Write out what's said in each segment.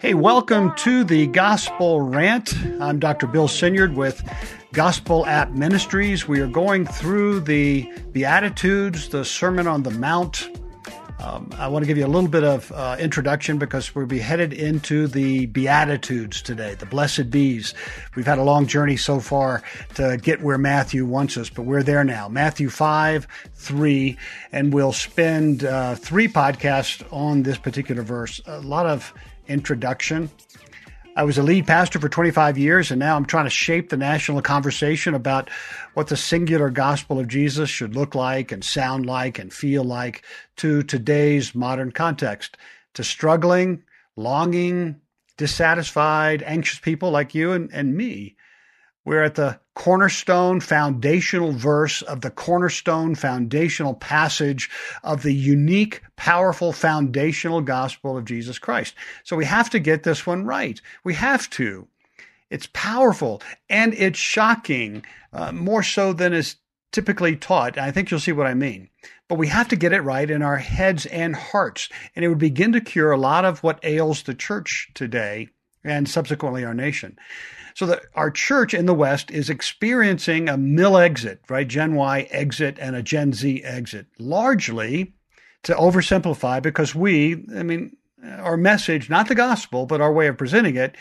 Hey, welcome to the Gospel Rant. I'm Dr. Bill Senyard with Gospel App Ministries. We are going through the Beatitudes, the Sermon on the Mount. Um, I want to give you a little bit of uh, introduction because we'll be headed into the Beatitudes today, the blessed bees. We've had a long journey so far to get where Matthew wants us, but we're there now. Matthew 5, 3, and we'll spend uh, three podcasts on this particular verse. A lot of introduction. I was a lead pastor for 25 years, and now I'm trying to shape the national conversation about what the singular gospel of Jesus should look like and sound like and feel like to today's modern context, to struggling, longing, dissatisfied, anxious people like you and, and me. We're at the cornerstone foundational verse of the cornerstone foundational passage of the unique, powerful foundational gospel of Jesus Christ. So we have to get this one right. We have to. It's powerful and it's shocking, uh, more so than is typically taught. I think you'll see what I mean. But we have to get it right in our heads and hearts. And it would begin to cure a lot of what ails the church today and subsequently our nation. So that our church in the West is experiencing a mill exit, right? Gen Y exit and a Gen Z exit, largely to oversimplify because we, I mean, our message, not the gospel, but our way of presenting it,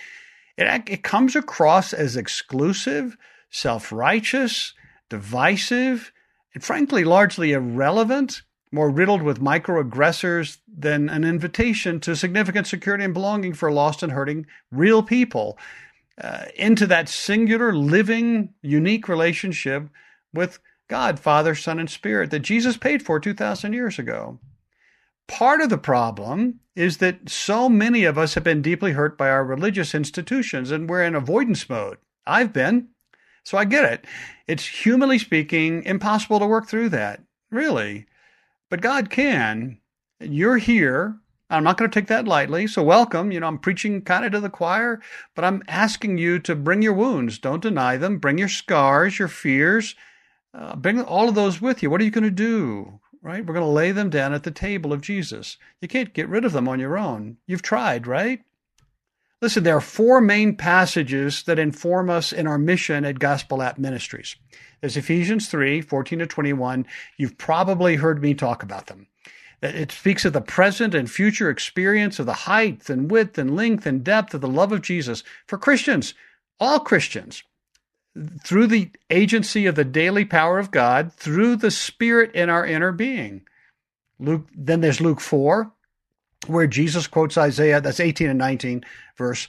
it, it comes across as exclusive, self righteous, divisive, and frankly, largely irrelevant, more riddled with microaggressors than an invitation to significant security and belonging for lost and hurting real people uh, into that singular, living, unique relationship with God, Father, Son, and Spirit that Jesus paid for 2,000 years ago. Part of the problem is that so many of us have been deeply hurt by our religious institutions and we're in avoidance mode. I've been, so I get it. It's humanly speaking impossible to work through that, really. But God can. You're here I'm not going to take that lightly. So, welcome. You know, I'm preaching kind of to the choir, but I'm asking you to bring your wounds. Don't deny them. Bring your scars, your fears. Uh, bring all of those with you. What are you going to do? Right? We're going to lay them down at the table of Jesus. You can't get rid of them on your own. You've tried, right? Listen, there are four main passages that inform us in our mission at Gospel App Ministries. There's Ephesians 3 14 to 21. You've probably heard me talk about them. It speaks of the present and future experience of the height and width and length and depth of the love of Jesus for Christians, all Christians, through the agency of the daily power of God, through the Spirit in our inner being. Luke, then there's Luke 4, where Jesus quotes Isaiah, that's 18 and 19 verse,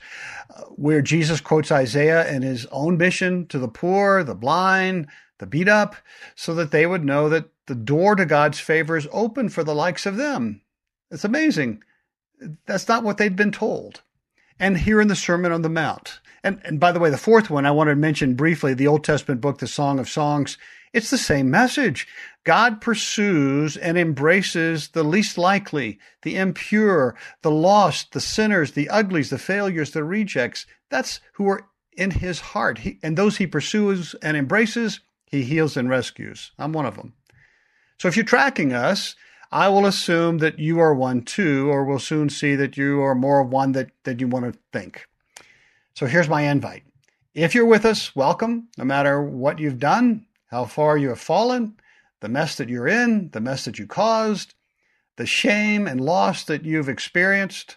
where Jesus quotes Isaiah and his own mission to the poor, the blind, the beat up, so that they would know that the door to God's favor is open for the likes of them. It's amazing. That's not what they'd been told. And here in the Sermon on the Mount. And, and by the way, the fourth one I want to mention briefly the Old Testament book, The Song of Songs. It's the same message. God pursues and embraces the least likely, the impure, the lost, the sinners, the uglies, the failures, the rejects. That's who are in his heart. He, and those he pursues and embraces, he heals and rescues. I'm one of them. So if you're tracking us, I will assume that you are one too, or we'll soon see that you are more one that, that you want to think. So here's my invite. If you're with us, welcome, no matter what you've done, how far you have fallen, the mess that you're in, the mess that you caused, the shame and loss that you've experienced,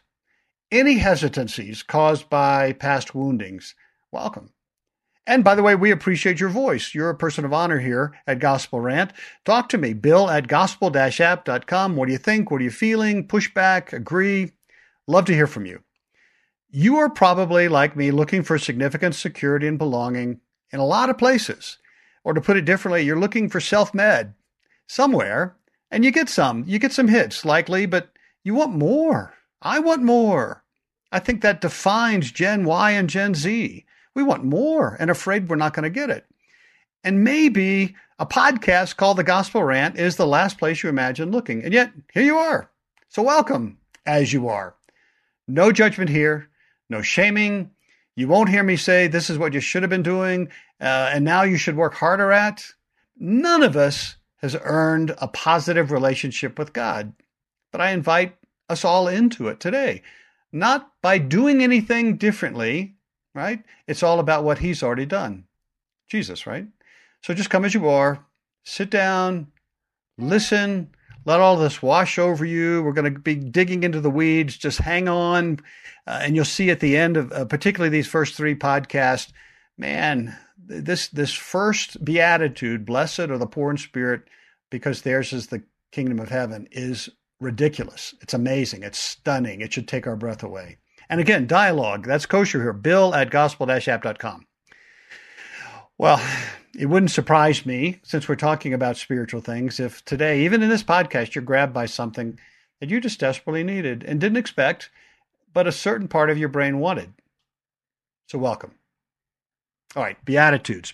any hesitancies caused by past woundings, welcome. And by the way, we appreciate your voice. You're a person of honor here at Gospel Rant. Talk to me, bill at gospel-app.com. What do you think? What are you feeling? Pushback? Agree? Love to hear from you. You are probably, like me, looking for significant security and belonging in a lot of places. Or to put it differently, you're looking for self-med somewhere, and you get some. You get some hits, likely, but you want more. I want more. I think that defines Gen Y and Gen Z. We want more and afraid we're not going to get it. And maybe a podcast called The Gospel Rant is the last place you imagine looking. And yet, here you are. So, welcome as you are. No judgment here, no shaming. You won't hear me say this is what you should have been doing uh, and now you should work harder at. None of us has earned a positive relationship with God. But I invite us all into it today. not by doing anything differently, right? It's all about what he's already done. Jesus, right? So just come as you are, sit down, listen, let all this wash over you. We're going to be digging into the weeds. Just hang on. Uh, and you'll see at the end of uh, particularly these first three podcasts, man, this this first beatitude, blessed are the poor in spirit, because theirs is the kingdom of heaven, is ridiculous. It's amazing. It's stunning. It should take our breath away. And again, dialogue. That's kosher here. Bill at gospel-app.com. Well, it wouldn't surprise me, since we're talking about spiritual things, if today, even in this podcast, you're grabbed by something that you just desperately needed and didn't expect, but a certain part of your brain wanted. So, welcome. All right, Beatitudes.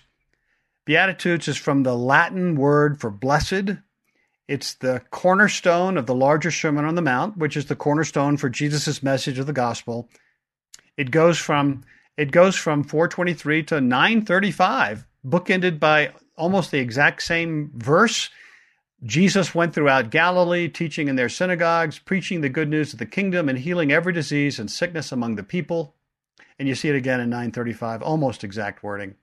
Beatitudes is from the Latin word for blessed. It's the cornerstone of the larger Sermon on the Mount, which is the cornerstone for Jesus' message of the gospel. It goes from it goes from 423 to 935, bookended by almost the exact same verse. Jesus went throughout Galilee, teaching in their synagogues, preaching the good news of the kingdom, and healing every disease and sickness among the people. And you see it again in 935, almost exact wording.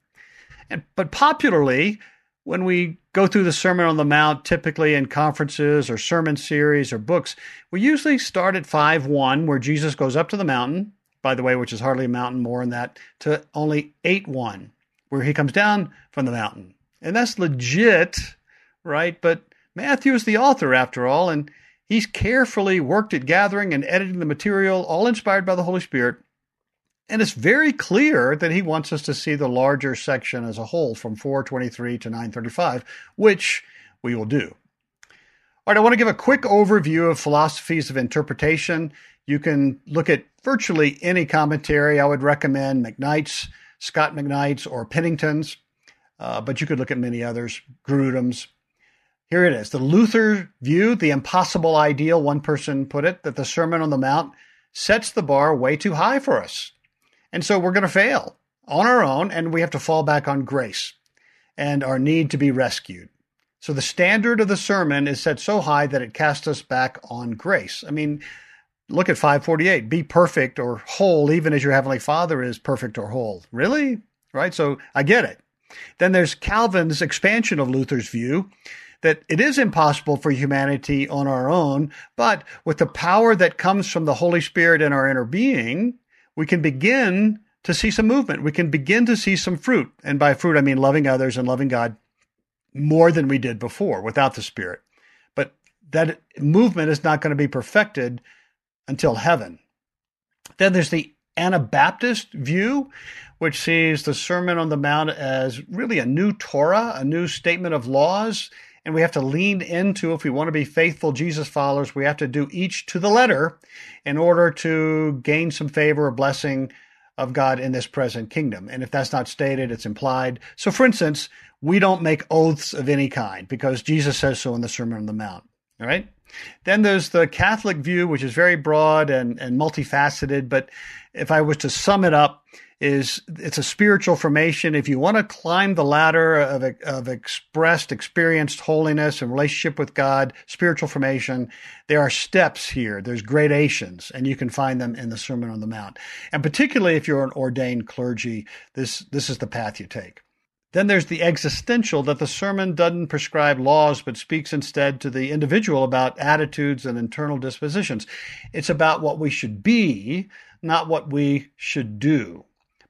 And, but popularly, when we go through the Sermon on the Mount, typically in conferences or sermon series or books, we usually start at 5 1, where Jesus goes up to the mountain, by the way, which is hardly a mountain more than that, to only 8 1, where he comes down from the mountain. And that's legit, right? But Matthew is the author, after all, and he's carefully worked at gathering and editing the material, all inspired by the Holy Spirit. And it's very clear that he wants us to see the larger section as a whole from 423 to 935, which we will do. All right, I want to give a quick overview of philosophies of interpretation. You can look at virtually any commentary. I would recommend McKnight's, Scot McKnight's, or Pennington's, uh, but you could look at many others, Grudem's. Here it is the Luther view, the impossible ideal, one person put it, that the Sermon on the Mount sets the bar way too high for us. And so we're going to fail on our own, and we have to fall back on grace and our need to be rescued. So the standard of the sermon is set so high that it casts us back on grace. I mean, Look at 548. Be perfect or whole, even as your heavenly Father is perfect or whole. Really? Right? So I get it. Then there's Calvin's expansion of Luther's view that it is impossible for humanity on our own, but with the power that comes from the Holy Spirit in our inner being, we can begin to see some movement. We can begin to see some fruit. And by fruit, I mean loving others and loving God more than we did before without the Spirit. But that movement is not going to be perfected until heaven. Then there's the Anabaptist view, which sees the Sermon on the Mount as really a new Torah, a new statement of laws. And we have to lean into, if we want to be faithful Jesus followers, we have to do each to the letter in order to gain some favor or blessing of God in this present kingdom. And if that's not stated, it's implied. So, for instance, we don't make oaths of any kind because Jesus says so in the Sermon on the Mount. All right. Then there's the Catholic view, which is very broad and, and multifaceted. But if I was to sum it up, is it's a spiritual formation. If you want to climb the ladder of, of expressed, experienced holiness and relationship with God, spiritual formation, there are steps here. There's gradations, and you can find them in the Sermon on the Mount. And particularly if you're an ordained clergy, this this is the path you take. Then there's the existential that the sermon doesn't prescribe laws, but speaks instead to the individual about attitudes and internal dispositions. It's about what we should be, not what we should do.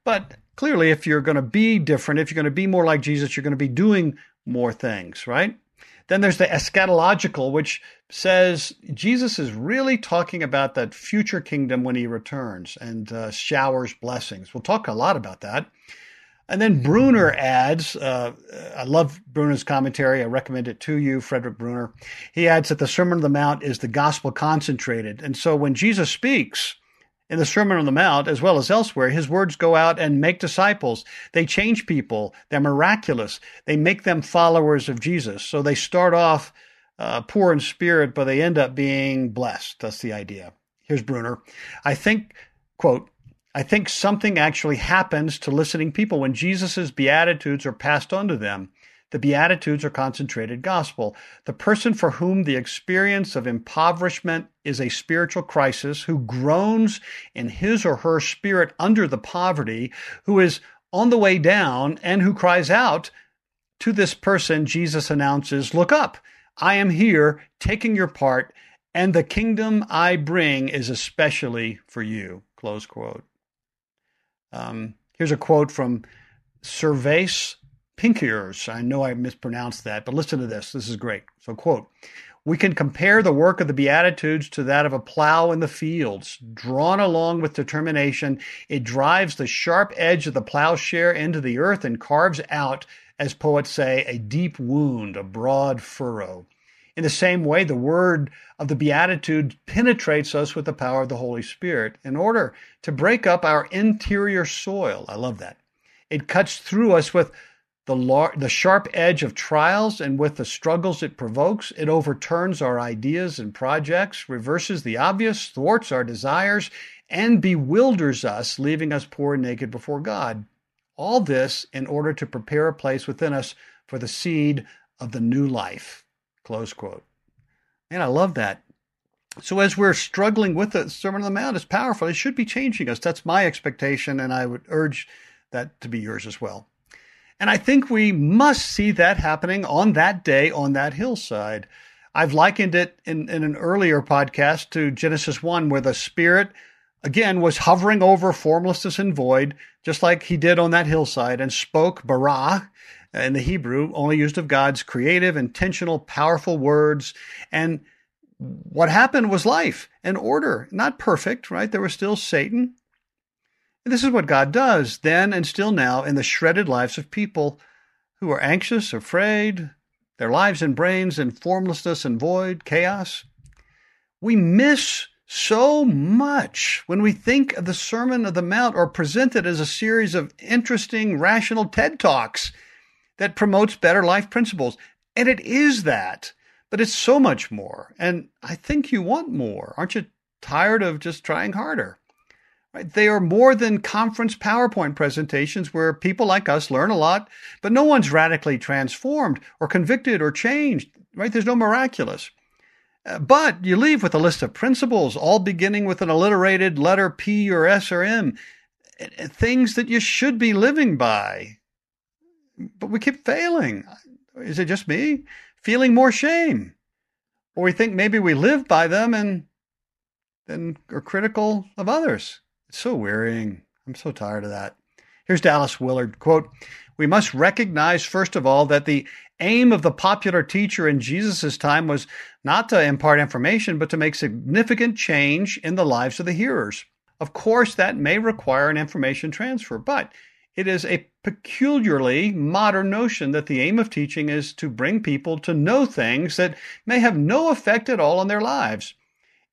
But clearly, if you're going to be different, if you're going to be more like Jesus, you're going to be doing more things, right? Then there's the eschatological, which says Jesus is really talking about that future kingdom when he returns and uh, showers blessings. We'll talk a lot about that. And then Bruner adds, uh, I love Bruner's commentary. I recommend it to you, Frederick Bruner. He adds that the Sermon on the Mount is the gospel concentrated. And so when Jesus speaks in the Sermon on the Mount, as well as elsewhere, his words go out and make disciples. They change people. They're miraculous. They make them followers of Jesus. So they start off uh, poor in spirit, but they end up being blessed. That's the idea. Here's Bruner. I think, quote, I think something actually happens to listening people when Jesus' beatitudes are passed on to them. The Beatitudes are concentrated gospel. The person for whom the experience of impoverishment is a spiritual crisis, who groans in his or her spirit under the poverty, who is on the way down, and who cries out, to this person, Jesus announces, Look up, I am here taking your part, and the kingdom I bring is especially for you. Close quote. Um, here's a quote from Servais Pinckaers. I know I mispronounced that, but listen to this. This is great. So, quote, we can compare the work of the Beatitudes to that of a plow in the fields. Drawn along with determination, it drives the sharp edge of the plowshare into the earth and carves out, as poets say, a deep wound, a broad furrow. In the same way, the word of the Beatitude penetrates us with the power of the Holy Spirit in order to break up our interior soil. I love that. It cuts through us with the, lar- the sharp edge of trials and with the struggles it provokes, it overturns our ideas and projects, reverses the obvious, thwarts our desires, and bewilders us, leaving us poor and naked before God. All this in order to prepare a place within us for the seed of the new life. Close quote. And I love that. So as we're struggling with the Sermon on the Mount, it's powerful. It should be changing us. That's my expectation, and I would urge that to be yours as well. And I think we must see that happening on that day on that hillside. I've likened it in, in an earlier podcast to Genesis 1, where the Spirit, again, was hovering over formlessness and void, just like he did on that hillside, and spoke bara in the Hebrew, only used of God's creative, intentional, powerful words. And what happened was life and order, not perfect, right? There was still Satan, this is what God does then and still now in the shredded lives of people who are anxious, afraid, their lives and brains in formlessness and void, chaos. We miss so much when we think of the Sermon of the Mount or present it as a series of interesting, rational TED Talks that promotes better life principles. And it is that, but it's so much more. And I think you want more. Aren't you tired of just trying harder? Right? They are more than conference PowerPoint presentations where people like us learn a lot, but no one's radically transformed or convicted or changed. Right? There's no miraculous. Uh, but you leave with a list of principles, all beginning with an alliterated letter P or S or M, things that you should be living by. But we keep failing. Is it just me? Feeling more shame. Or we think maybe we live by them and then are critical of others. It's so wearying. I'm so tired of that. Here's Dallas Willard quote, "We must recognize first of all that the aim of the popular teacher in Jesus' time was not to impart information, but to make significant change in the lives of the hearers. Of course, that may require an information transfer, but it is a peculiarly modern notion that the aim of teaching is to bring people to know things that may have no effect at all on their lives.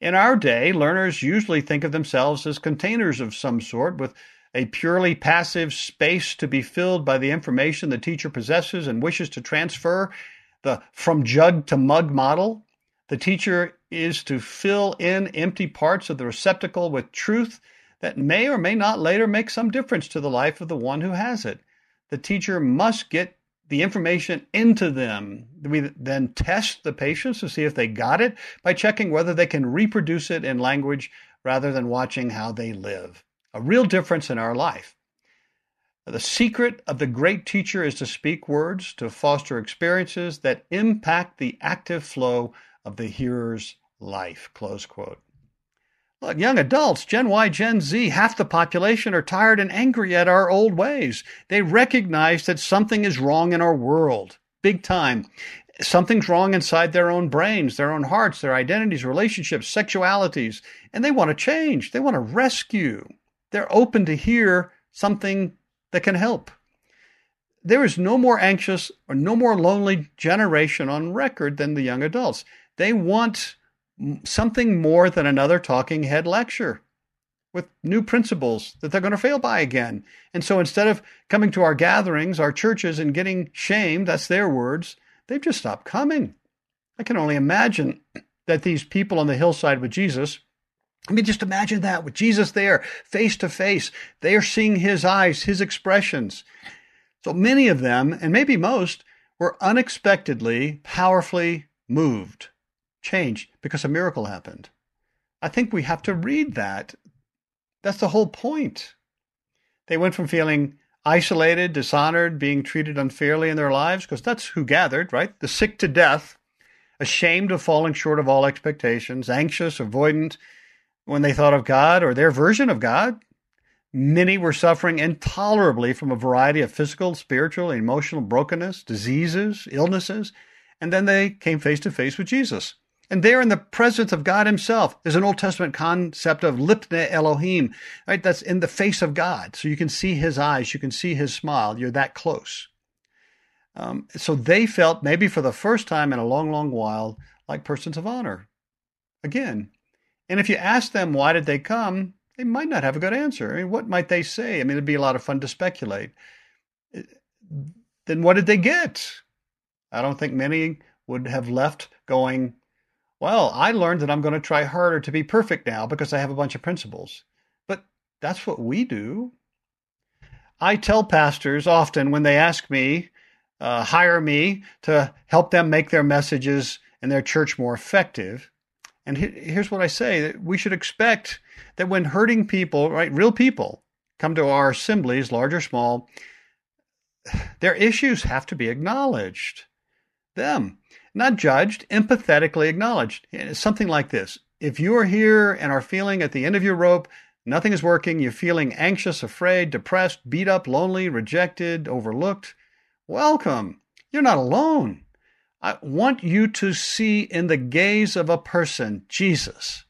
In our day, learners usually think of themselves as containers of some sort with a purely passive space to be filled by the information the teacher possesses and wishes to transfer, the from jug to mug model. The teacher is to fill in empty parts of the receptacle with truth that may or may not later make some difference to the life of the one who has it. The teacher must get the information into them. We then test the patients to see if they got it by checking whether they can reproduce it in language rather than watching how they live. A real difference in our life. The secret of the great teacher is to speak words, to foster experiences that impact the active flow of the hearer's life. Close quote. Look, young adults, Gen Y, Gen Z, half the population are tired and angry at our old ways. They recognize that something is wrong in our world, big time. Something's wrong inside their own brains, their own hearts, their identities, relationships, sexualities, and they want to change. They want to rescue. They're open to hear something that can help. There is no more anxious or no more lonely generation on record than the young adults. They want something more than another talking head lecture with new principles that they're going to fail by again. And so instead of coming to our gatherings, our churches, and getting shamed, that's their words, they've just stopped coming. I can only imagine that these people on the hillside with Jesus, I mean, just imagine that with Jesus there, face to face. They are seeing his eyes, his expressions. So many of them, and maybe most, were unexpectedly, powerfully moved, changed because a miracle happened. I think we have to read that. That's the whole point. They went from feeling isolated, dishonored, being treated unfairly in their lives, because that's who gathered, right? The sick to death, ashamed of falling short of all expectations, anxious, avoidant when they thought of God or their version of God. Many were suffering intolerably from a variety of physical, spiritual, emotional brokenness, diseases, illnesses, and then they came face to face with Jesus. And there in the presence of God himself, there's an Old Testament concept of lipne Elohim, right? That's in the face of God. So you can see his eyes, you can see his smile. You're that close. Um, so they felt, maybe for the first time in a long, long while, like persons of honor. Again. And if you ask them why did they come, they might not have a good answer. I mean, what might they say? I mean, it'd be a lot of fun to speculate. Then what did they get? I don't think many would have left going, well, I learned that I'm going to try harder to be perfect now because I have a bunch of principles. But that's what we do. I tell pastors often when they ask me, uh, hire me to help them make their messages and their church more effective. And here's what I say that we should expect that when hurting people, right, real people, come to our assemblies, large or small, their issues have to be acknowledged. Them not judged, empathetically acknowledged. It's something like this. If you are here and are feeling at the end of your rope, nothing is working, you're feeling anxious, afraid, depressed, beat up, lonely, rejected, overlooked, welcome. You're not alone. I want you to see in the gaze of a person, Jesus,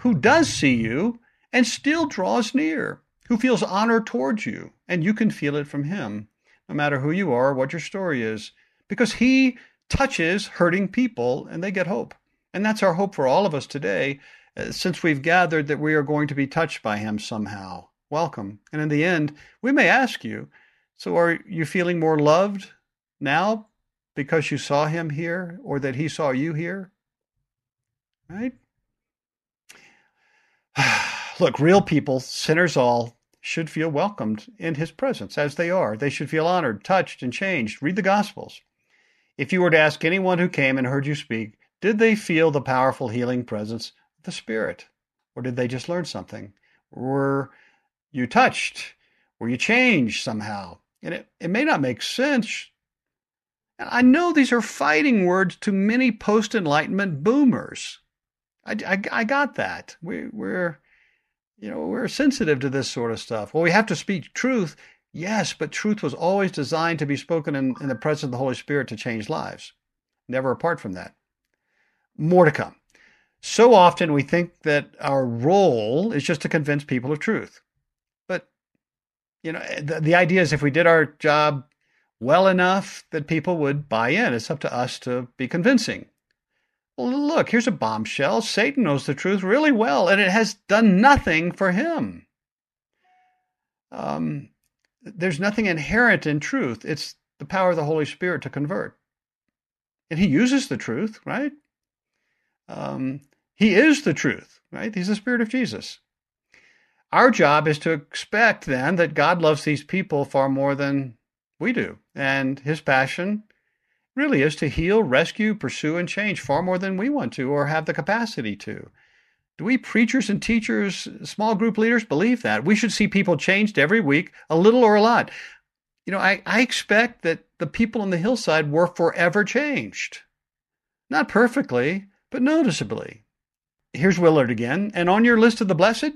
who does see you and still draws near, who feels honor towards you, and you can feel it from him, no matter who you are, what your story is, because he touches hurting people and they get hope. And that's our hope for all of us today, uh, since we've gathered that we are going to be touched by him somehow. Welcome. And in the end, we may ask you, so are you feeling more loved now because you saw him here or that he saw you here? Right? Look, real people, sinners all, should feel welcomed in his presence as they are. They should feel honored, touched, and changed. Read the Gospels. If you were to ask anyone who came and heard you speak, did they feel the powerful healing presence of the Spirit? Or did they just learn something? Were you touched? Were you changed somehow? And it, it may not make sense. And I know these are fighting words to many post Enlightenment boomers. I, I, I, got that. We, we're, you know, we're sensitive to this sort of stuff. Well, we have to speak truth. Yes, but truth was always designed to be spoken in, in the presence of the Holy Spirit to change lives, never apart from that. More to come. So often we think that our role is just to convince people of truth. But, you know, the, the idea is if we did our job well enough that people would buy in, it's up to us to be convincing. Well, look, here's a bombshell. Satan knows the truth really well, and it has done nothing for him. Um, there's nothing inherent in truth. It's the power of the Holy Spirit to convert. And he uses the truth, right? Um, he is the truth, right? He's the Spirit of Jesus. Our job is to expect then that God loves these people far more than we do. And his passion really is to heal, rescue, pursue, and change far more than we want to or have the capacity to. Do we preachers and teachers, small group leaders, believe that? We should see people changed every week, a little or a lot. You know, I, I expect that the people on the hillside were forever changed. Not perfectly, but noticeably. Here's Willard again. And on your list of the blessed,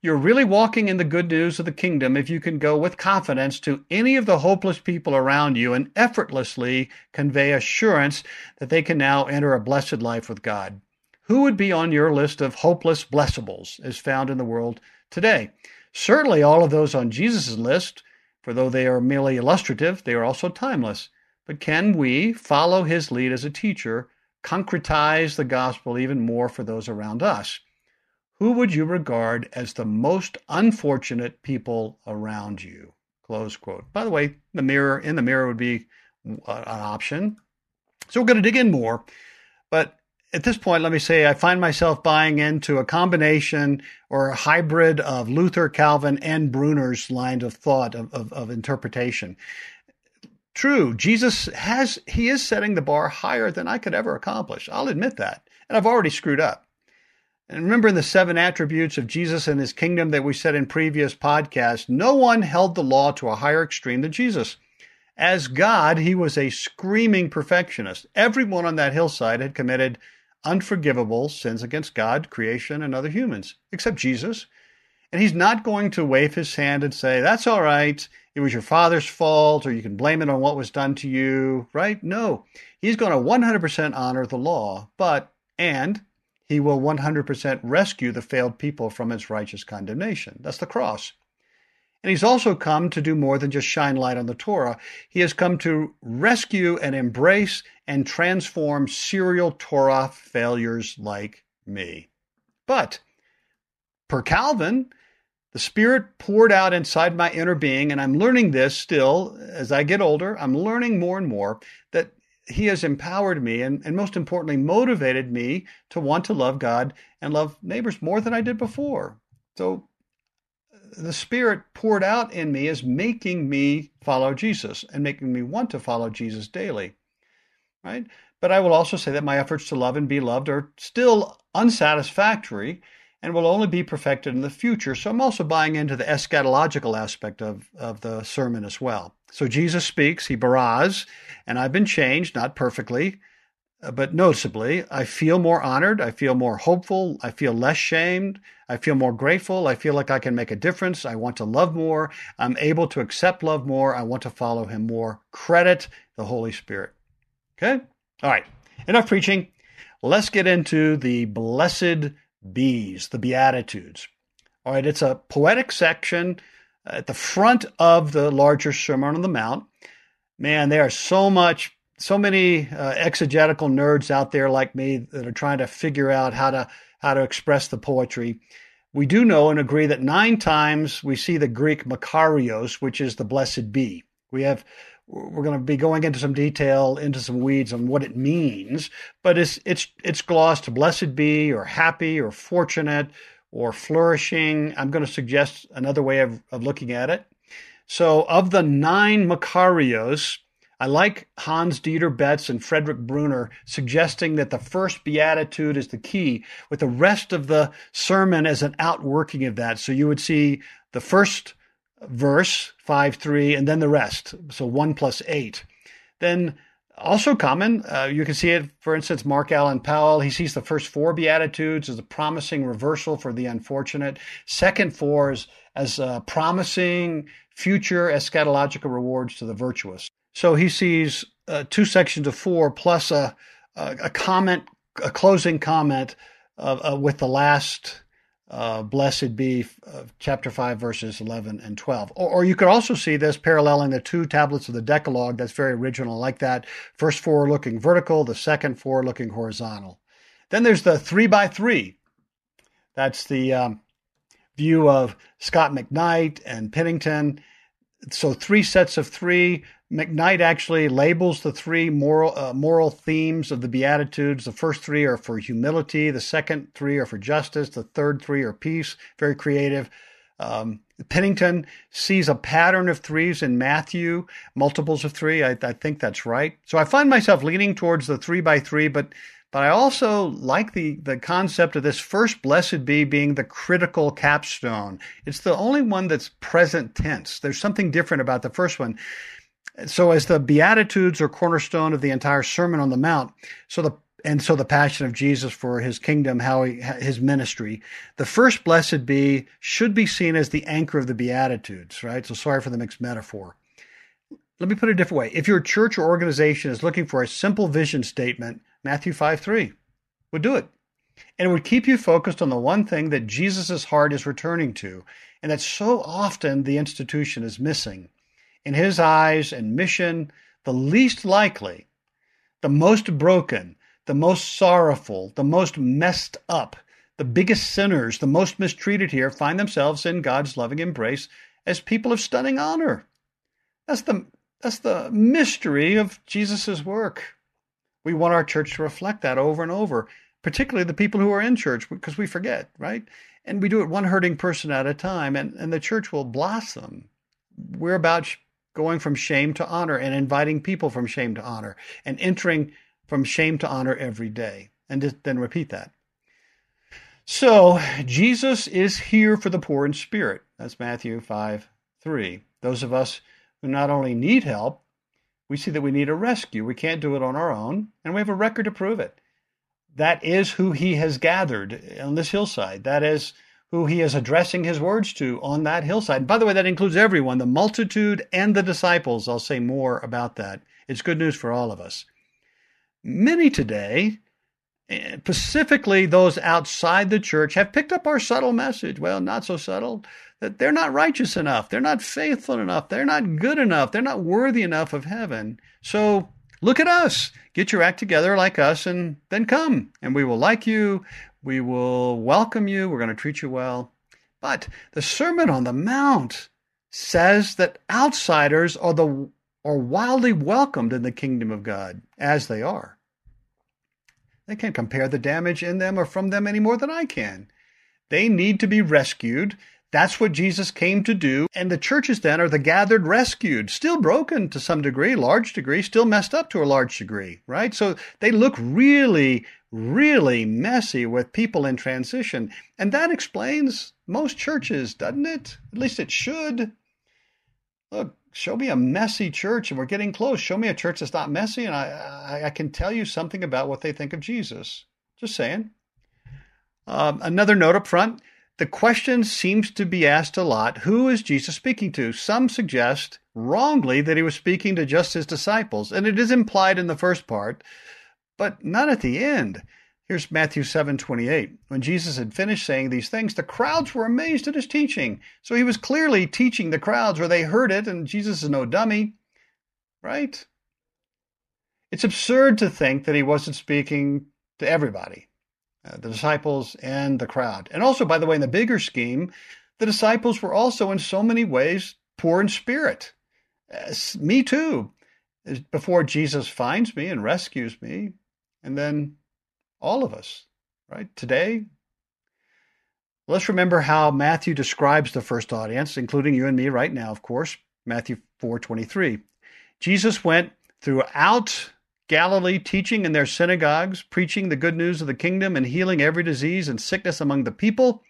you're really walking in the good news of the kingdom if you can go with confidence to any of the hopeless people around you and effortlessly convey assurance that they can now enter a blessed life with God. Who would be on your list of hopeless blessables as found in the world today? Certainly all of those on Jesus' list, for though they are merely illustrative, they are also timeless. But can we follow his lead as a teacher, concretize the gospel even more for those around us? Who would you regard as the most unfortunate people around you? Close quote. By the way, the mirror in the mirror would be uh, an option. So we're going to dig in more. But at this point, let me say I find myself buying into a combination or a hybrid of Luther, Calvin, and Bruner's line of thought of, of, of interpretation. true. Jesus has, he is setting the bar higher than I could ever accomplish. I'll admit that. And I've already screwed up. And remember in the seven attributes of Jesus and his kingdom that we said in previous podcasts, no one held the law to a higher extreme than Jesus. As God, he was a screaming perfectionist. Everyone on that hillside had committed unforgivable sins against God, creation, and other humans, except Jesus. And he's not going to wave his hand and say, That's all right. It was your father's fault, or you can blame it on what was done to you, right? No. He's going to 100% honor the law, but, and he will 100% rescue the failed people from its righteous condemnation. That's the cross. And he's also come to do more than just shine light on the Torah. He has come to rescue and embrace and transform serial Torah failures like me. But, per Calvin, the Spirit poured out inside my inner being, and I'm learning this still as I get older. I'm learning more and more that He has empowered me and, and most importantly, motivated me to want to love God and love neighbors more than I did before. So the Spirit poured out in me is making me follow Jesus and making me want to follow Jesus daily. Right? But I will also say that my efforts to love and be loved are still unsatisfactory and will only be perfected in the future. So I'm also buying into the eschatological aspect of, of the sermon as well. So Jesus speaks, he baraz, and I've been changed, not perfectly, Uh, but noticeably. I feel more honored. I feel more hopeful. I feel less shamed. I feel more grateful. I feel like I can make a difference. I want to love more. I'm able to accept love more. I want to follow him more. Credit the Holy Spirit. Okay? All right. Enough preaching. Let's get into the blessed bees, the Beatitudes. All right, it's a poetic section at the front of the larger Sermon on the Mount. Man, there are so much, so many uh, exegetical nerds out there like me that are trying to figure out how to how to express the poetry. We do know and agree that nine times we see the Greek Makarios, which is the blessed bee. We have we're going to be going into some detail, into some weeds on what it means, but it's it's it's glossed blessed be or happy or fortunate or flourishing. I'm going to suggest another way of, of looking at it. So of the nine Makarios, I like Hans Dieter Betz and Frederick Bruner suggesting that the first beatitude is the key, with the rest of the sermon as an outworking of that. So you would see the first verse, 5 3, and then the rest. So 1 plus 8. Then also common, uh, you can see it, for instance, Mark Allan Powell, he sees the first four Beatitudes as a promising reversal for the unfortunate. Second four as a promising future eschatological rewards to the virtuous. So he sees uh, two sections of four plus a, a, a comment, a closing comment uh, with the last uh, blessed be uh, chapter 5 verses 11 and 12 or, or, you could also see this paralleling the two tablets of the decalogue that's very original like that. First four looking vertical the second four looking horizontal. Then there's the three by three. That's the um, view of Scot McKnight and Pennington so three sets of three McKnight actually labels the three moral uh, moral themes of the Beatitudes. The first three are for humility. The second three are for justice. The third three are peace. Very creative. Um, Pennington sees a pattern of threes in Matthew, multiples of three. I, I, think that's right. So I find myself leaning towards the three by three, but but I also like the the concept of this first blessed be being the critical capstone. It's the only one that's present tense. There's something different about the first one. So as the Beatitudes are cornerstone of the entire Sermon on the Mount, so the and so the passion of Jesus for his kingdom, how he, his ministry, the first blessed be should be seen as the anchor of the Beatitudes, right? So sorry for the mixed metaphor. Let me put it a different way. If your church or organization is looking for a simple vision statement, Matthew 5 3 would do it. And it would keep you focused on the one thing that Jesus' heart is returning to, and that so often the institution is missing in his eyes and mission, the least likely, the most broken, the most sorrowful, the most messed up, the biggest sinners, the most mistreated here find themselves in God's loving embrace as people of stunning honor. That's the that's the mystery of Jesus' work. We want our church to reflect that over and over, particularly the people who are in church, because we forget, right? And we do it one hurting person at a time, and, and the church will blossom. We're about going from shame to honor and inviting people from shame to honor and entering from shame to honor every day. And then repeat that. So, Jesus is here for the poor in spirit. That's Matthew 5 3. Those of us who not only need help, we see that we need a rescue. We can't do it on our own, and we have a record to prove it. That is who he has gathered on this hillside. That is who he is addressing his words to on that hillside. by the way, that includes everyone, the multitude and the disciples. I'll say more about that. It's good news for all of us. Many today, specifically those outside the church, have picked up our subtle message. Well, not so subtle that they're not righteous enough, they're not faithful enough, they're not good enough, they're not worthy enough of heaven. So look at us, get your act together like us, and then come, and we will like you, we will welcome you, we're going to treat you well. But the Sermon on the Mount says that outsiders are the are wildly welcomed in the kingdom of God as they are. They can't compare the damage in them or from them any more than I can. They need to be rescued. That's what Jesus came to do. And the churches then are the gathered rescued, still broken to some degree, large degree, still messed up to a large degree, right? So they look really, really messy with people in transition. And that explains most churches, doesn't it? At least it should. Look, show me a messy church and we're getting close. Show me a church that's not messy and I, I, I can tell you something about what they think of Jesus. Just saying. Um, another note up front the question seems to be asked a lot who is Jesus speaking to? Some suggest wrongly that he was speaking to just his disciples, and it is implied in the first part, but not at the end. Here's Matthew 7:28. When Jesus had finished saying these things, the crowds were amazed at his teaching. So he was clearly teaching the crowds where they heard it and Jesus is no dummy, right? It's absurd to think that he wasn't speaking to everybody. Uh, the disciples and the crowd. And also, by the way, in the bigger scheme, the disciples were also in so many ways poor in spirit. Uh, me too. Before Jesus finds me and rescues me, and then all of us, right? Today, let's remember how Matthew describes the first audience, including you and me right now, of course. Matthew 4:23. Jesus went throughout Galilee, teaching in their synagogues, preaching the good news of the kingdom, and healing every disease and sickness among the people.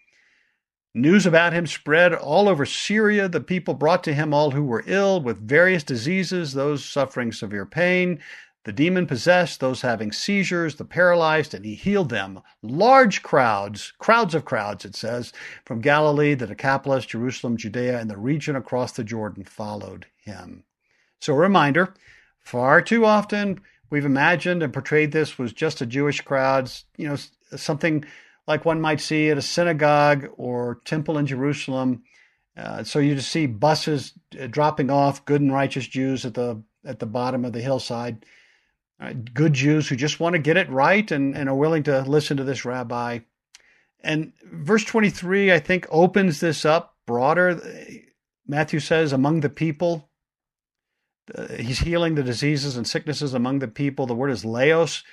News about him spread all over Syria. The people brought to him all who were ill with various diseases, those suffering severe pain, the demon possessed, those having seizures, the paralyzed, and he healed them. Large crowds, crowds of crowds, it says, from Galilee, the Decapolis, Jerusalem, Judea, and the region across the Jordan followed him. So, a reminder far too often we've imagined and portrayed this was just a Jewish crowd, you know, something like one might see at a synagogue or temple in Jerusalem. Uh, so you just see buses uh, dropping off good and righteous Jews at the at the bottom of the hillside, uh, good Jews who just want to get it right and, and are willing to listen to this rabbi. And verse 23, I think, opens this up broader. Matthew says, among the people, uh, he's healing the diseases and sicknesses among the people. The word is laos.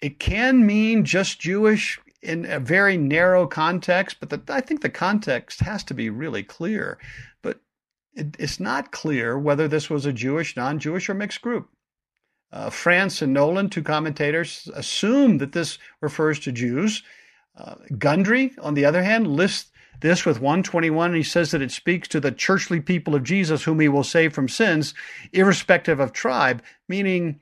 It can mean just Jewish in a very narrow context, but the, I think the context has to be really clear. But it, it's not clear whether this was a Jewish, non Jewish, or mixed group. Uh, France and Nolland, two commentators, assume that this refers to Jews. Uh, Gundry, on the other hand, lists this with 121. He says that it speaks to the churchly people of Jesus, whom he will save from sins, irrespective of tribe, meaning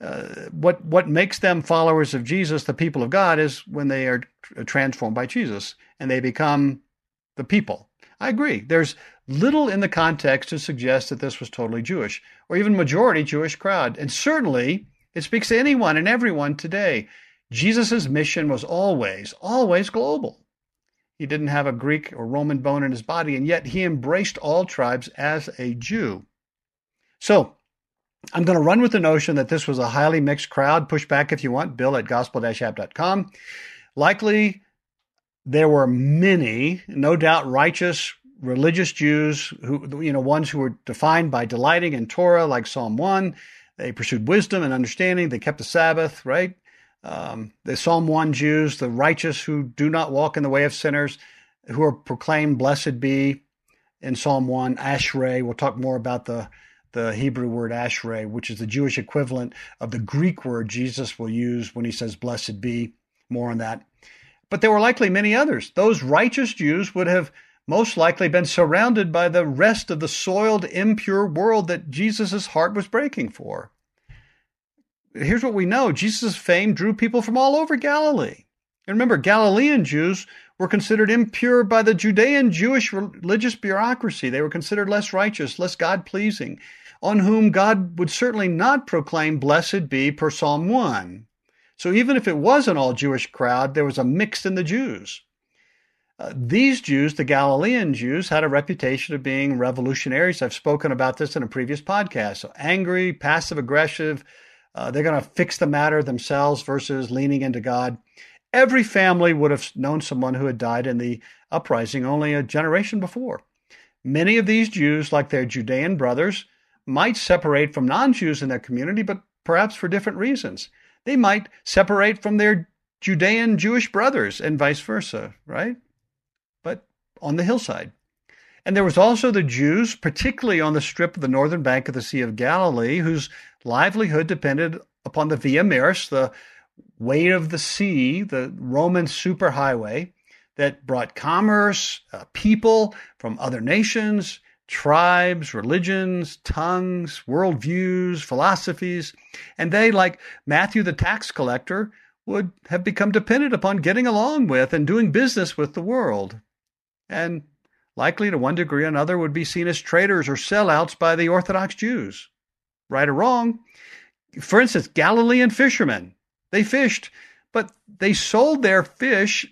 uh, what what makes them followers of Jesus, the people of God, is when they are transformed by Jesus and they become the people. I agree. There's little in the context to suggest that this was totally Jewish or even majority Jewish crowd, and certainly it speaks to anyone and everyone today. Jesus' mission was always, always global. He didn't have a Greek or Roman bone in his body, and yet he embraced all tribes as a Jew. So, I'm going to run with the notion that this was a highly mixed crowd. Push back if you want, bill at gospel-app.com. Likely, there were many, no doubt, righteous religious Jews who, you know, ones who were defined by delighting in Torah, like Psalm 1. They pursued wisdom and understanding. They kept the Sabbath, right? Um, the Psalm 1 Jews, the righteous who do not walk in the way of sinners, who are proclaimed blessed be in Psalm 1, Ashrei. We'll talk more about the, the Hebrew word ashrei, which is the Jewish equivalent of the Greek word Jesus will use when he says, Blessed be. More on that. But there were likely many others. Those righteous Jews would have most likely been surrounded by the rest of the soiled, impure world that Jesus' heart was breaking for. Here's what we know Jesus' fame drew people from all over Galilee. And remember, Galilean Jews were considered impure by the Judean Jewish religious bureaucracy. They were considered less righteous, less God pleasing, on whom God would certainly not proclaim, Blessed be, per Psalm 1. So even if it was an all Jewish crowd, there was a mix in the Jews. These Jews, the Galilean Jews, had a reputation of being revolutionaries. I've spoken about this in a previous podcast. So angry, passive aggressive, uh, they're going to fix the matter themselves versus leaning into God. Every family would have known someone who had died in the uprising only a generation before. Many of these Jews, like their Judean brothers, might separate from non Jews in their community, but perhaps for different reasons. They might separate from their Judean Jewish brothers and vice versa, right? On the hillside. And there was also the Jews, particularly on the strip of the northern bank of the Sea of Galilee, whose livelihood depended upon the Via Maris, the way of the sea, the Roman superhighway that brought commerce, uh, people from other nations, tribes, religions, tongues, worldviews, philosophies, and they, like Matthew the tax collector, would have become dependent upon getting along with and doing business with the world, and likely to one degree or another would be seen as traitors or sellouts by the Orthodox Jews. Right or wrong, for instance, Galilean fishermen they fished, but they sold their fish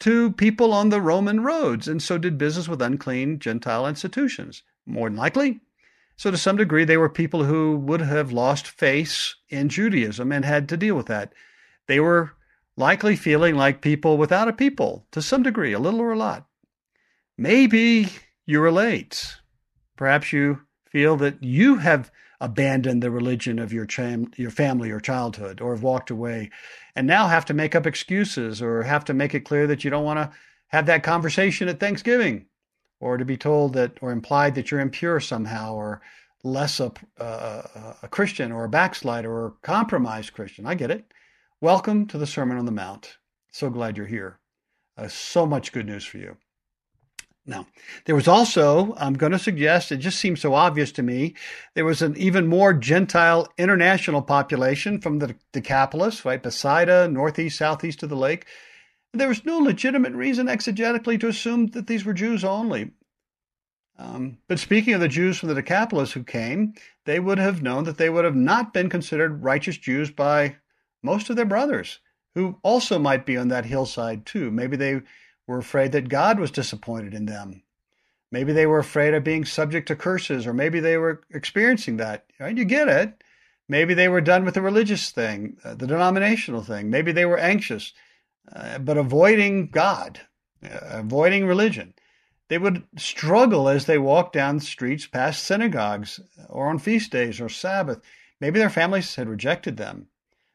to people on the Roman roads and so did business with unclean Gentile institutions, more than likely. So, to some degree, they were people who would have lost face in Judaism and had to deal with that. They were likely feeling like people without a people, to some degree, a little or a lot. Maybe you relate. Perhaps you feel that you have abandoned the religion of your your family or childhood or have walked away and now have to make up excuses or have to make it clear that you don't want to have that conversation at Thanksgiving or to be told that or implied that you're impure somehow or less a, uh, a Christian or a backslider or a compromised Christian. I get it. Welcome to the Sermon on the Mount. So glad you're here. Uh, so much good news for you. Now, there was also, I'm going to suggest, it just seems so obvious to me, there was an even more Gentile international population from the Decapolis, right, Bethsaida, northeast, southeast of the lake. There was no legitimate reason exegetically to assume that these were Jews only. Um, but speaking of the Jews from the Decapolis who came, they would have known that they would have not been considered righteous Jews by most of their brothers, who also might be on that hillside too. Maybe they were afraid that God was disappointed in them. Maybe they were afraid of being subject to curses, or maybe they were experiencing that. Right? You get it. Maybe they were done with the religious thing, uh, the denominational thing. Maybe they were anxious, uh, but avoiding God, uh, avoiding religion. They would struggle as they walked down the streets past synagogues or on feast days or Sabbath. Maybe their families had rejected them.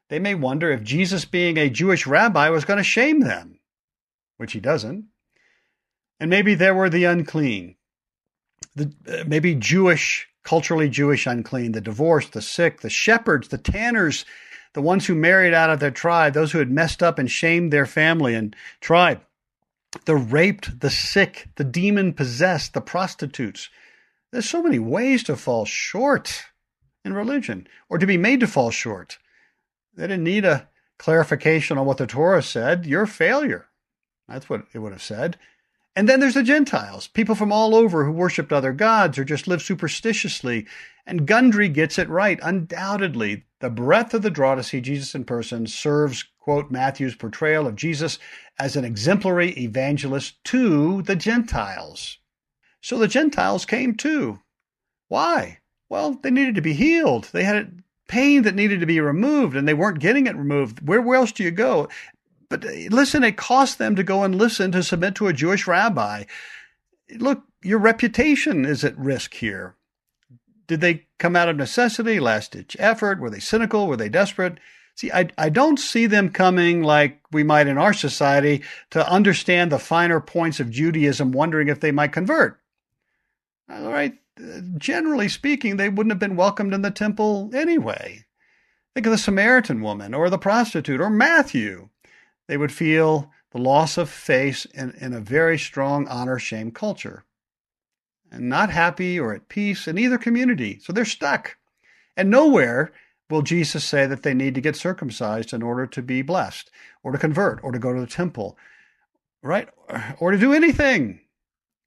They may wonder if Jesus, being a Jewish rabbi, was going to shame them which he doesn't. And maybe there were the unclean, the uh, maybe Jewish, culturally Jewish unclean, the divorced, the sick, the shepherds, the tanners, the ones who married out of their tribe, those who had messed up and shamed their family and tribe, the raped, the sick, the demon possessed, the prostitutes. There's so many ways to fall short in religion or to be made to fall short. They didn't need a clarification on what the Torah said. You're a failure. That's what it would have said. And then there's the Gentiles, people from all over who worshiped other gods or just lived superstitiously. And Gundry gets it right, undoubtedly. The breadth of the draw to see Jesus in person serves, quote, Matthew's portrayal of Jesus as an exemplary evangelist to the Gentiles. So the Gentiles came too. Why? Well, they needed to be healed. They had pain that needed to be removed and they weren't getting it removed. Where, where else do you go? But uh, listen, it cost them to go and listen to submit to a Jewish rabbi. Look, your reputation is at risk here. Did they come out of necessity, last ditch effort? Were they cynical? Were they desperate? See, I, I don't see them coming like we might in our society to understand the finer points of Judaism, wondering if they might convert. All right, generally speaking, they wouldn't have been welcomed in the temple anyway. Think of the Samaritan woman or the prostitute or Matthew. They would feel the loss of face in, in a very strong honor shame culture and not happy or at peace in either community. So they're stuck. And nowhere will Jesus say that they need to get circumcised in order to be blessed or to convert or to go to the temple, right? Or to do anything.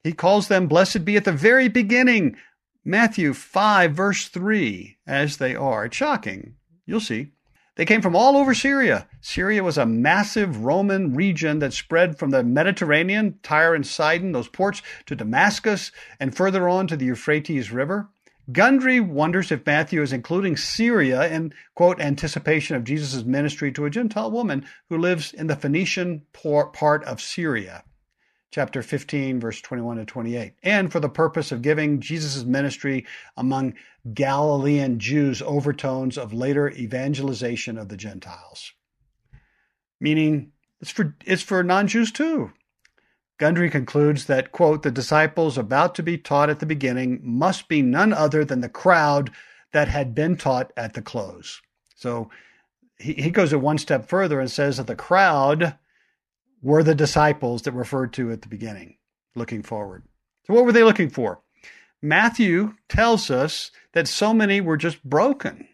He calls them blessed be at the very beginning. Matthew 5, verse 3, as they are. It's shocking. You'll see. They came from all over Syria. Syria was a massive Roman region that spread from the Mediterranean, Tyre and Sidon, those ports, to Damascus, and further on to the Euphrates River. Gundry wonders if Matthew is including Syria in, quote, anticipation of Jesus' ministry to a Gentile woman who lives in the Phoenician part of Syria. Chapter 15, verse 21 to 28. And for the purpose of giving Jesus' ministry among Galilean Jews overtones of later evangelization of the Gentiles. Meaning, it's for, it's for non Jews too. Gundry concludes that, quote, the disciples about to be taught at the beginning must be none other than the crowd that had been taught at the close. So he, he goes a one step further and says that the crowd were the disciples that referred to at the beginning, looking forward. So what were they looking for? Matthew tells us that so many were just broken.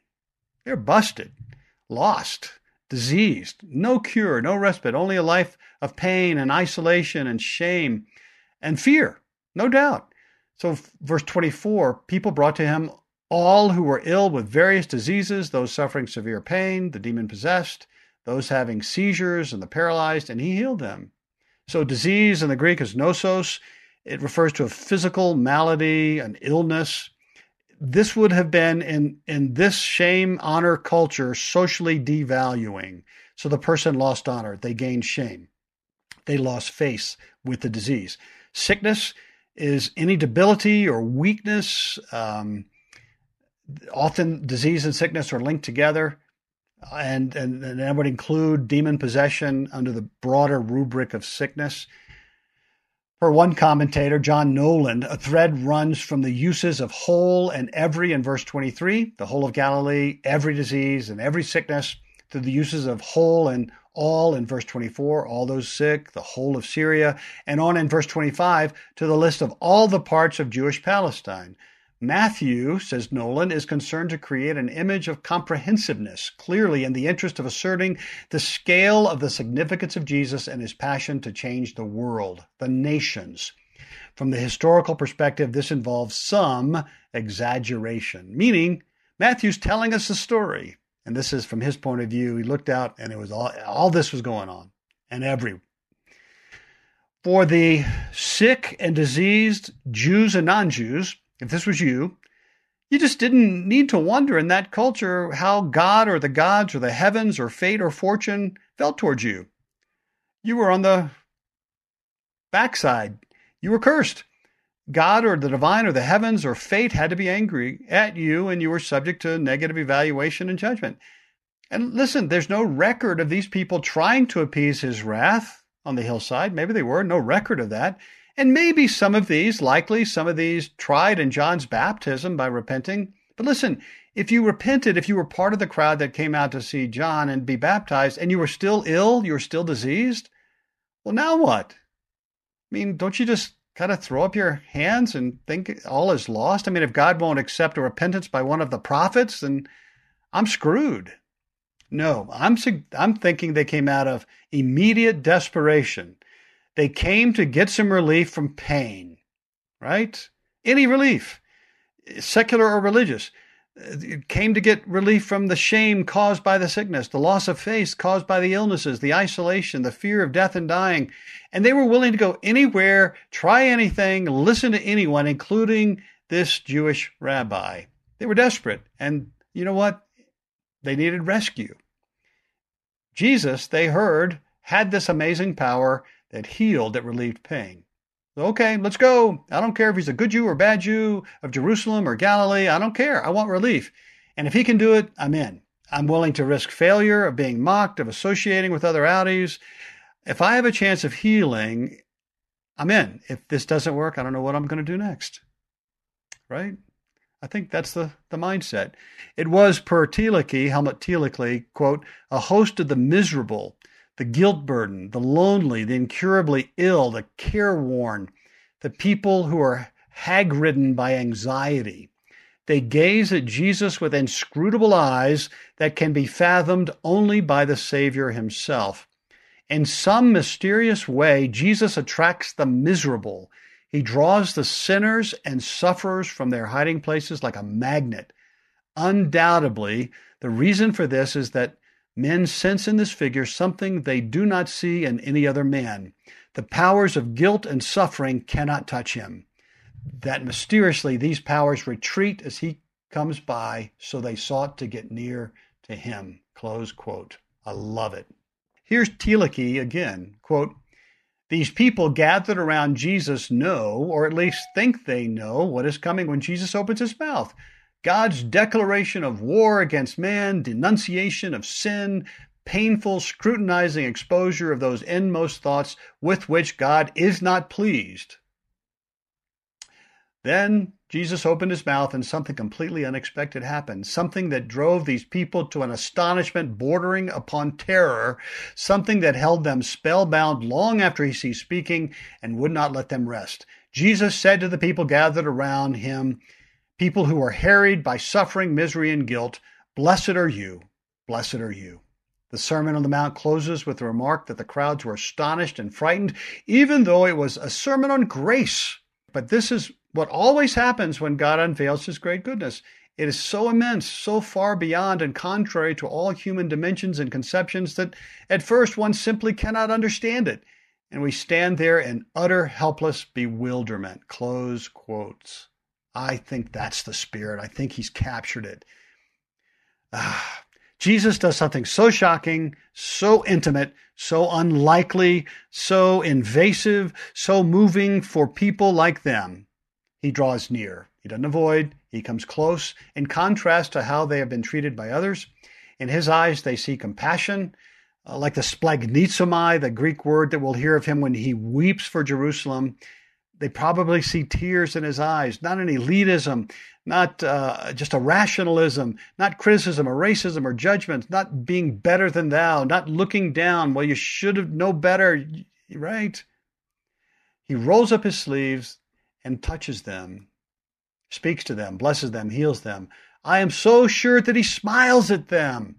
They're busted, lost, diseased, no cure, no respite, only a life of pain and isolation and shame and fear, no doubt. So, verse 24 people brought to him all who were ill with various diseases, those suffering severe pain, the demon possessed, those having seizures, and the paralyzed, and he healed them. So, disease in the Greek is nosos. It refers to a physical malady, an illness. This would have been in in this shame honor culture socially devaluing. So the person lost honor. They gained shame. They lost face with the disease. Sickness is any debility or weakness. Um, often disease and sickness are linked together and, and, and that would include demon possession under the broader rubric of sickness for one commentator, John Nolland, a thread runs from the uses of whole and every in verse 23, the whole of Galilee, every disease and every sickness, to the uses of whole and all in verse 24, all those sick, the whole of Syria, and on in verse 25 to the list of all the parts of Jewish Palestine. Matthew, says Nolland, is concerned to create an image of comprehensiveness, clearly in the interest of asserting the scale of the significance of Jesus and his passion to change the world, the nations. From the historical perspective, this involves some exaggeration, meaning Matthew's telling us a story. And this is from his point of view. He looked out and it was all, all this was going on and every. For the sick and diseased, Jews and non Jews, if this was you, you just didn't need to wonder in that culture how God or the gods or the heavens or fate or fortune felt towards you. You were on the backside. You were cursed. God or the divine or the heavens or fate had to be angry at you, and you were subject to negative evaluation and judgment. And listen, there's no record of these people trying to appease his wrath on the hillside. Maybe they were, no record of that. And maybe some of these, likely some of these, tried in John's baptism by repenting. But listen, if you repented, if you were part of the crowd that came out to see John and be baptized, and you were still ill, you were still diseased, well, now what? I mean, don't you just kind of throw up your hands and think all is lost? I mean, if God won't accept a repentance by one of the prophets, then I'm screwed. No, I'm I'm thinking they came out of immediate desperation they came to get some relief from pain, right? Any relief, secular or religious. It came to get relief from the shame caused by the sickness, the loss of faith caused by the illnesses, the isolation, the fear of death and dying. And they were willing to go anywhere, try anything, listen to anyone, including this Jewish rabbi. They were desperate. And you know what? They needed rescue. Jesus, they heard, had this amazing power that healed, that relieved pain. Okay, let's go. I don't care if he's a good Jew or bad Jew of Jerusalem or Galilee. I don't care. I want relief. And if he can do it, I'm in. I'm willing to risk failure, of being mocked, of associating with other outies. If I have a chance of healing, I'm in. If this doesn't work, I don't know what I'm going to do next. right? I think that's the, the mindset. It was per Thielicke, Helmut quote, a host of the miserable, the guilt burdened, the lonely, the incurably ill, the careworn, the people who are hag ridden by anxiety. They gaze at Jesus with inscrutable eyes that can be fathomed only by the Savior himself. In some mysterious way, Jesus attracts the miserable. He draws the sinners and sufferers from their hiding places like a magnet. Undoubtedly, the reason for this is that men sense in this figure something they do not see in any other man. The powers of guilt and suffering cannot touch him. That mysteriously these powers retreat as he comes by, so they sought to get near to him. Close quote. I love it. Here's Thielicke again. Quote, these people gathered around Jesus know, or at least think they know, what is coming when Jesus opens his mouth. God's declaration of war against man, denunciation of sin, painful, scrutinizing exposure of those inmost thoughts with which God is not pleased. Then Jesus opened his mouth and something completely unexpected happened, something that drove these people to an astonishment bordering upon terror, something that held them spellbound long after he ceased speaking and would not let them rest. Jesus said to the people gathered around him, people who are harried by suffering, misery, and guilt, Blessed are you, blessed are you. The Sermon on the Mount closes with the remark that the crowds were astonished and frightened, even though it was a sermon on grace. But this is what always happens when God unveils his great goodness. It is so immense, so far beyond and contrary to all human dimensions and conceptions that at first one simply cannot understand it. And we stand there in utter helpless bewilderment. Close quotes. I think that's the spirit. I think he's captured it. Ah, Jesus does something so shocking, so intimate, so unlikely, so invasive, so moving for people like them he draws near. He doesn't avoid, he comes close, in contrast to how they have been treated by others. In his eyes, they see compassion, uh, like the splanchnizomai, the Greek word that we'll hear of him when he weeps for Jerusalem. They probably see tears in his eyes, not an elitism, not uh, just a rationalism, not criticism or racism or judgment, not being better than thou, not looking down. Well, you should have know better, right? He rolls up his sleeves and touches them, speaks to them, blesses them, heals them. I am so sure that he smiles at them.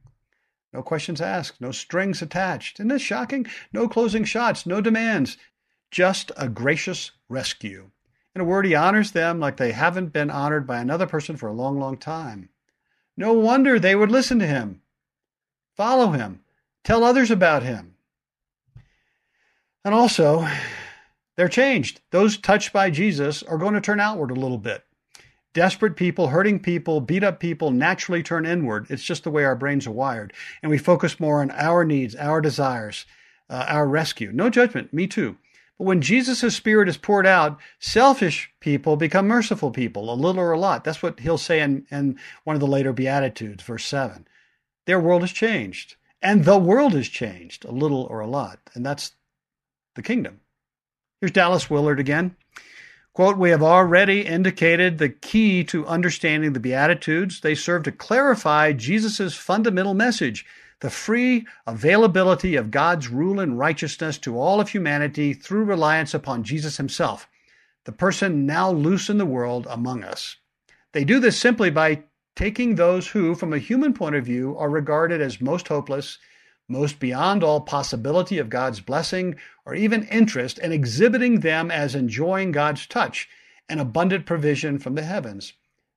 No questions asked, no strings attached. Isn't this shocking? No closing shots, no demands, just a gracious rescue. In a word, he honors them like they haven't been honored by another person for a long, long time. No wonder they would listen to him, follow him, tell others about him. And also, they're changed. Those touched by Jesus are going to turn outward a little bit. Desperate people, hurting people, beat up people naturally turn inward. It's just the way our brains are wired. And we focus more on our needs, our desires, uh, our rescue. No judgment, me too. But when Jesus' Spirit is poured out, selfish people become merciful people, a little or a lot. That's what he'll say in, in one of the later Beatitudes, verse 7. Their world has changed, and the world has changed, a little or a lot. And that's the kingdom. Here's Dallas Willard again. Quote, we have already indicated the key to understanding the Beatitudes. They serve to clarify Jesus' fundamental message the free availability of God's rule and righteousness to all of humanity through reliance upon Jesus himself, the person now loose in the world among us. They do this simply by taking those who, from a human point of view, are regarded as most hopeless most beyond all possibility of God's blessing or even interest, and exhibiting them as enjoying God's touch and abundant provision from the heavens.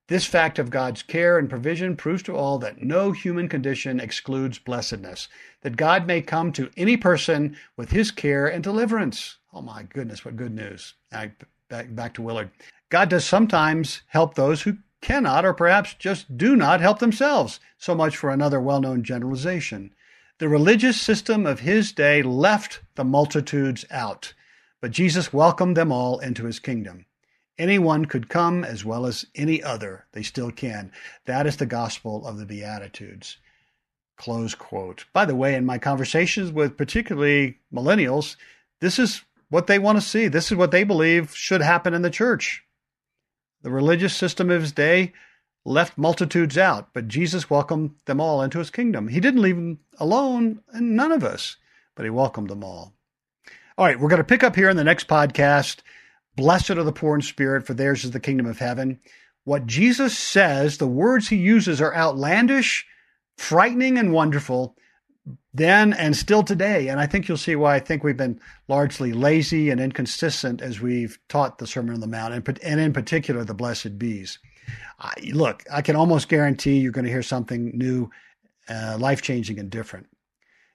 This fact of God's care and provision proves to all that no human condition excludes blessedness, that God may come to any person with his care and deliverance. Oh my goodness, what good news. back, to Willard. God does sometimes help those who cannot or perhaps just do not help themselves. So much for another well known generalization. The religious system of his day left the multitudes out, but Jesus welcomed them all into his kingdom. Anyone could come as well as any other. They still can. That is the gospel of the Beatitudes. Close quote. By the way, in my conversations with particularly millennials, this is what they want to see. This is what they believe should happen in the church. The religious system of his day left multitudes out, but Jesus welcomed them all into his kingdom. He didn't leave them alone, and none of us, but he welcomed them all. All right, we're going to pick up here in the next podcast. Blessed are the poor in spirit, for theirs is the kingdom of heaven. What Jesus says, the words he uses are outlandish, frightening, and wonderful then and still today. And I think you'll see why I think we've been largely lazy and inconsistent as we've taught the Sermon on the Mount, and, in particular the Blessed Bees. I, look, I can almost guarantee you're going to hear something new, uh, life changing, and different.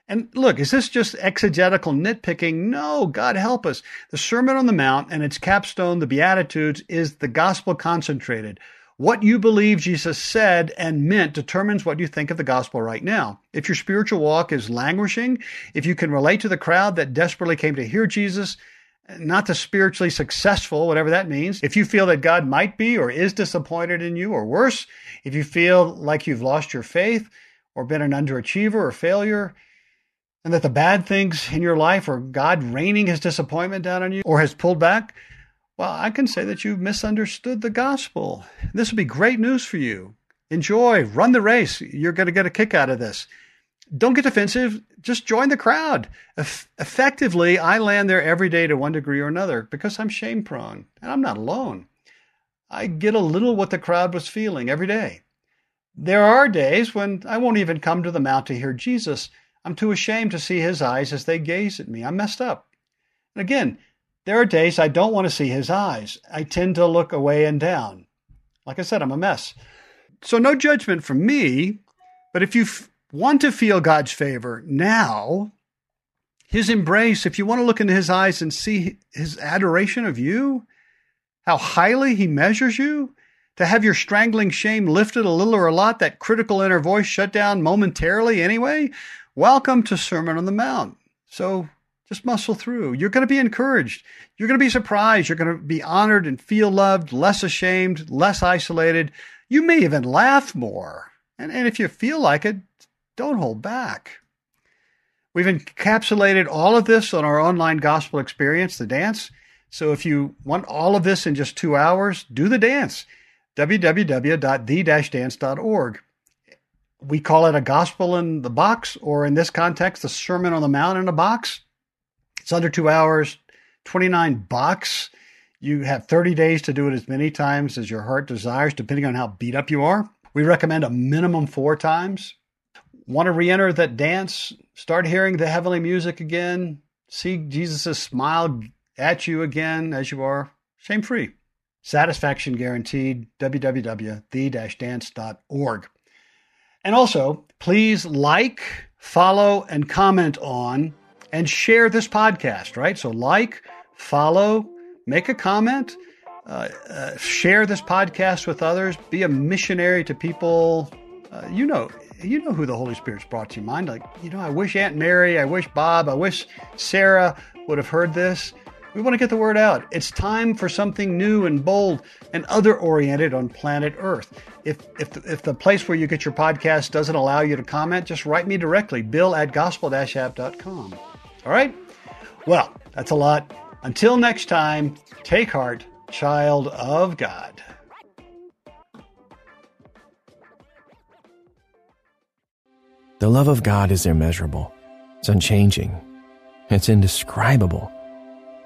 And look, is this just exegetical nitpicking? No, God help us. The Sermon on the Mount and its capstone, the Beatitudes, is the gospel concentrated. What you believe Jesus said and meant determines what you think of the gospel right now. If your spiritual walk is languishing, if you can relate to the crowd that desperately came to hear Jesus, not the spiritually successful, whatever that means. If you feel that God might be or is disappointed in you, or worse, if you feel like you've lost your faith or been an underachiever or failure, and that the bad things in your life are God raining his disappointment down on you or has pulled back, well, I can say that you've misunderstood the gospel. This will be great news for you. Enjoy, run the race. You're going to get a kick out of this. Don't get defensive. Just join the crowd. Eff- effectively, I land there every day to one degree or another because I'm shame prone and I'm not alone. I get a little what the crowd was feeling every day. There are days when I won't even come to the mount to hear Jesus I'm too ashamed to see his eyes as they gaze at me. I'm messed up. And again, there are days I don't want to see his eyes. I tend to look away and down. Like I said, I'm a mess. So, no judgment from me, but if you f- want to feel God's favor now, his embrace, if you want to look into his eyes and see his adoration of you, how highly he measures you, to have your strangling shame lifted a little or a lot, that critical inner voice shut down momentarily anyway, Welcome to Sermon on the Mount. So just muscle through. You're going to be encouraged. You're going to be surprised. You're going to be honored and feel loved, less ashamed, less isolated. You may even laugh more. And, and if you feel like it, don't hold back. We've encapsulated all of this on our online gospel experience, the dance. So if you want all of this in just two hours, do the dance. www.the-dance.org we call it a gospel in the box, or in this context, a sermon on the mount in a box. It's under two hours, 29 bucks. You have 30 days to do it as many times as your heart desires, depending on how beat up you are. We recommend a minimum four times. Want to re enter that dance? Start hearing the heavenly music again. See Jesus' smile at you again as you are. Shame free. Satisfaction guaranteed. www.the-dance.org. And also, please like, follow, and comment on and share this podcast, right? So, like, follow, make a comment, uh, uh, share this podcast with others, be a missionary to people. Uh, you know, you know who the Holy Spirit's brought to your mind. Like, you know, I wish Aunt Mary, I wish Bob, I wish Sarah would have heard this. We want to get the word out. It's time for something new and bold and other oriented on planet Earth. If, if, the, if the place where you get your podcast doesn't allow you to comment, just write me directly, bill at gospel app.com. All right? Well, that's a lot. Until next time, take heart, child of God. The love of God is immeasurable, it's unchanging, it's indescribable.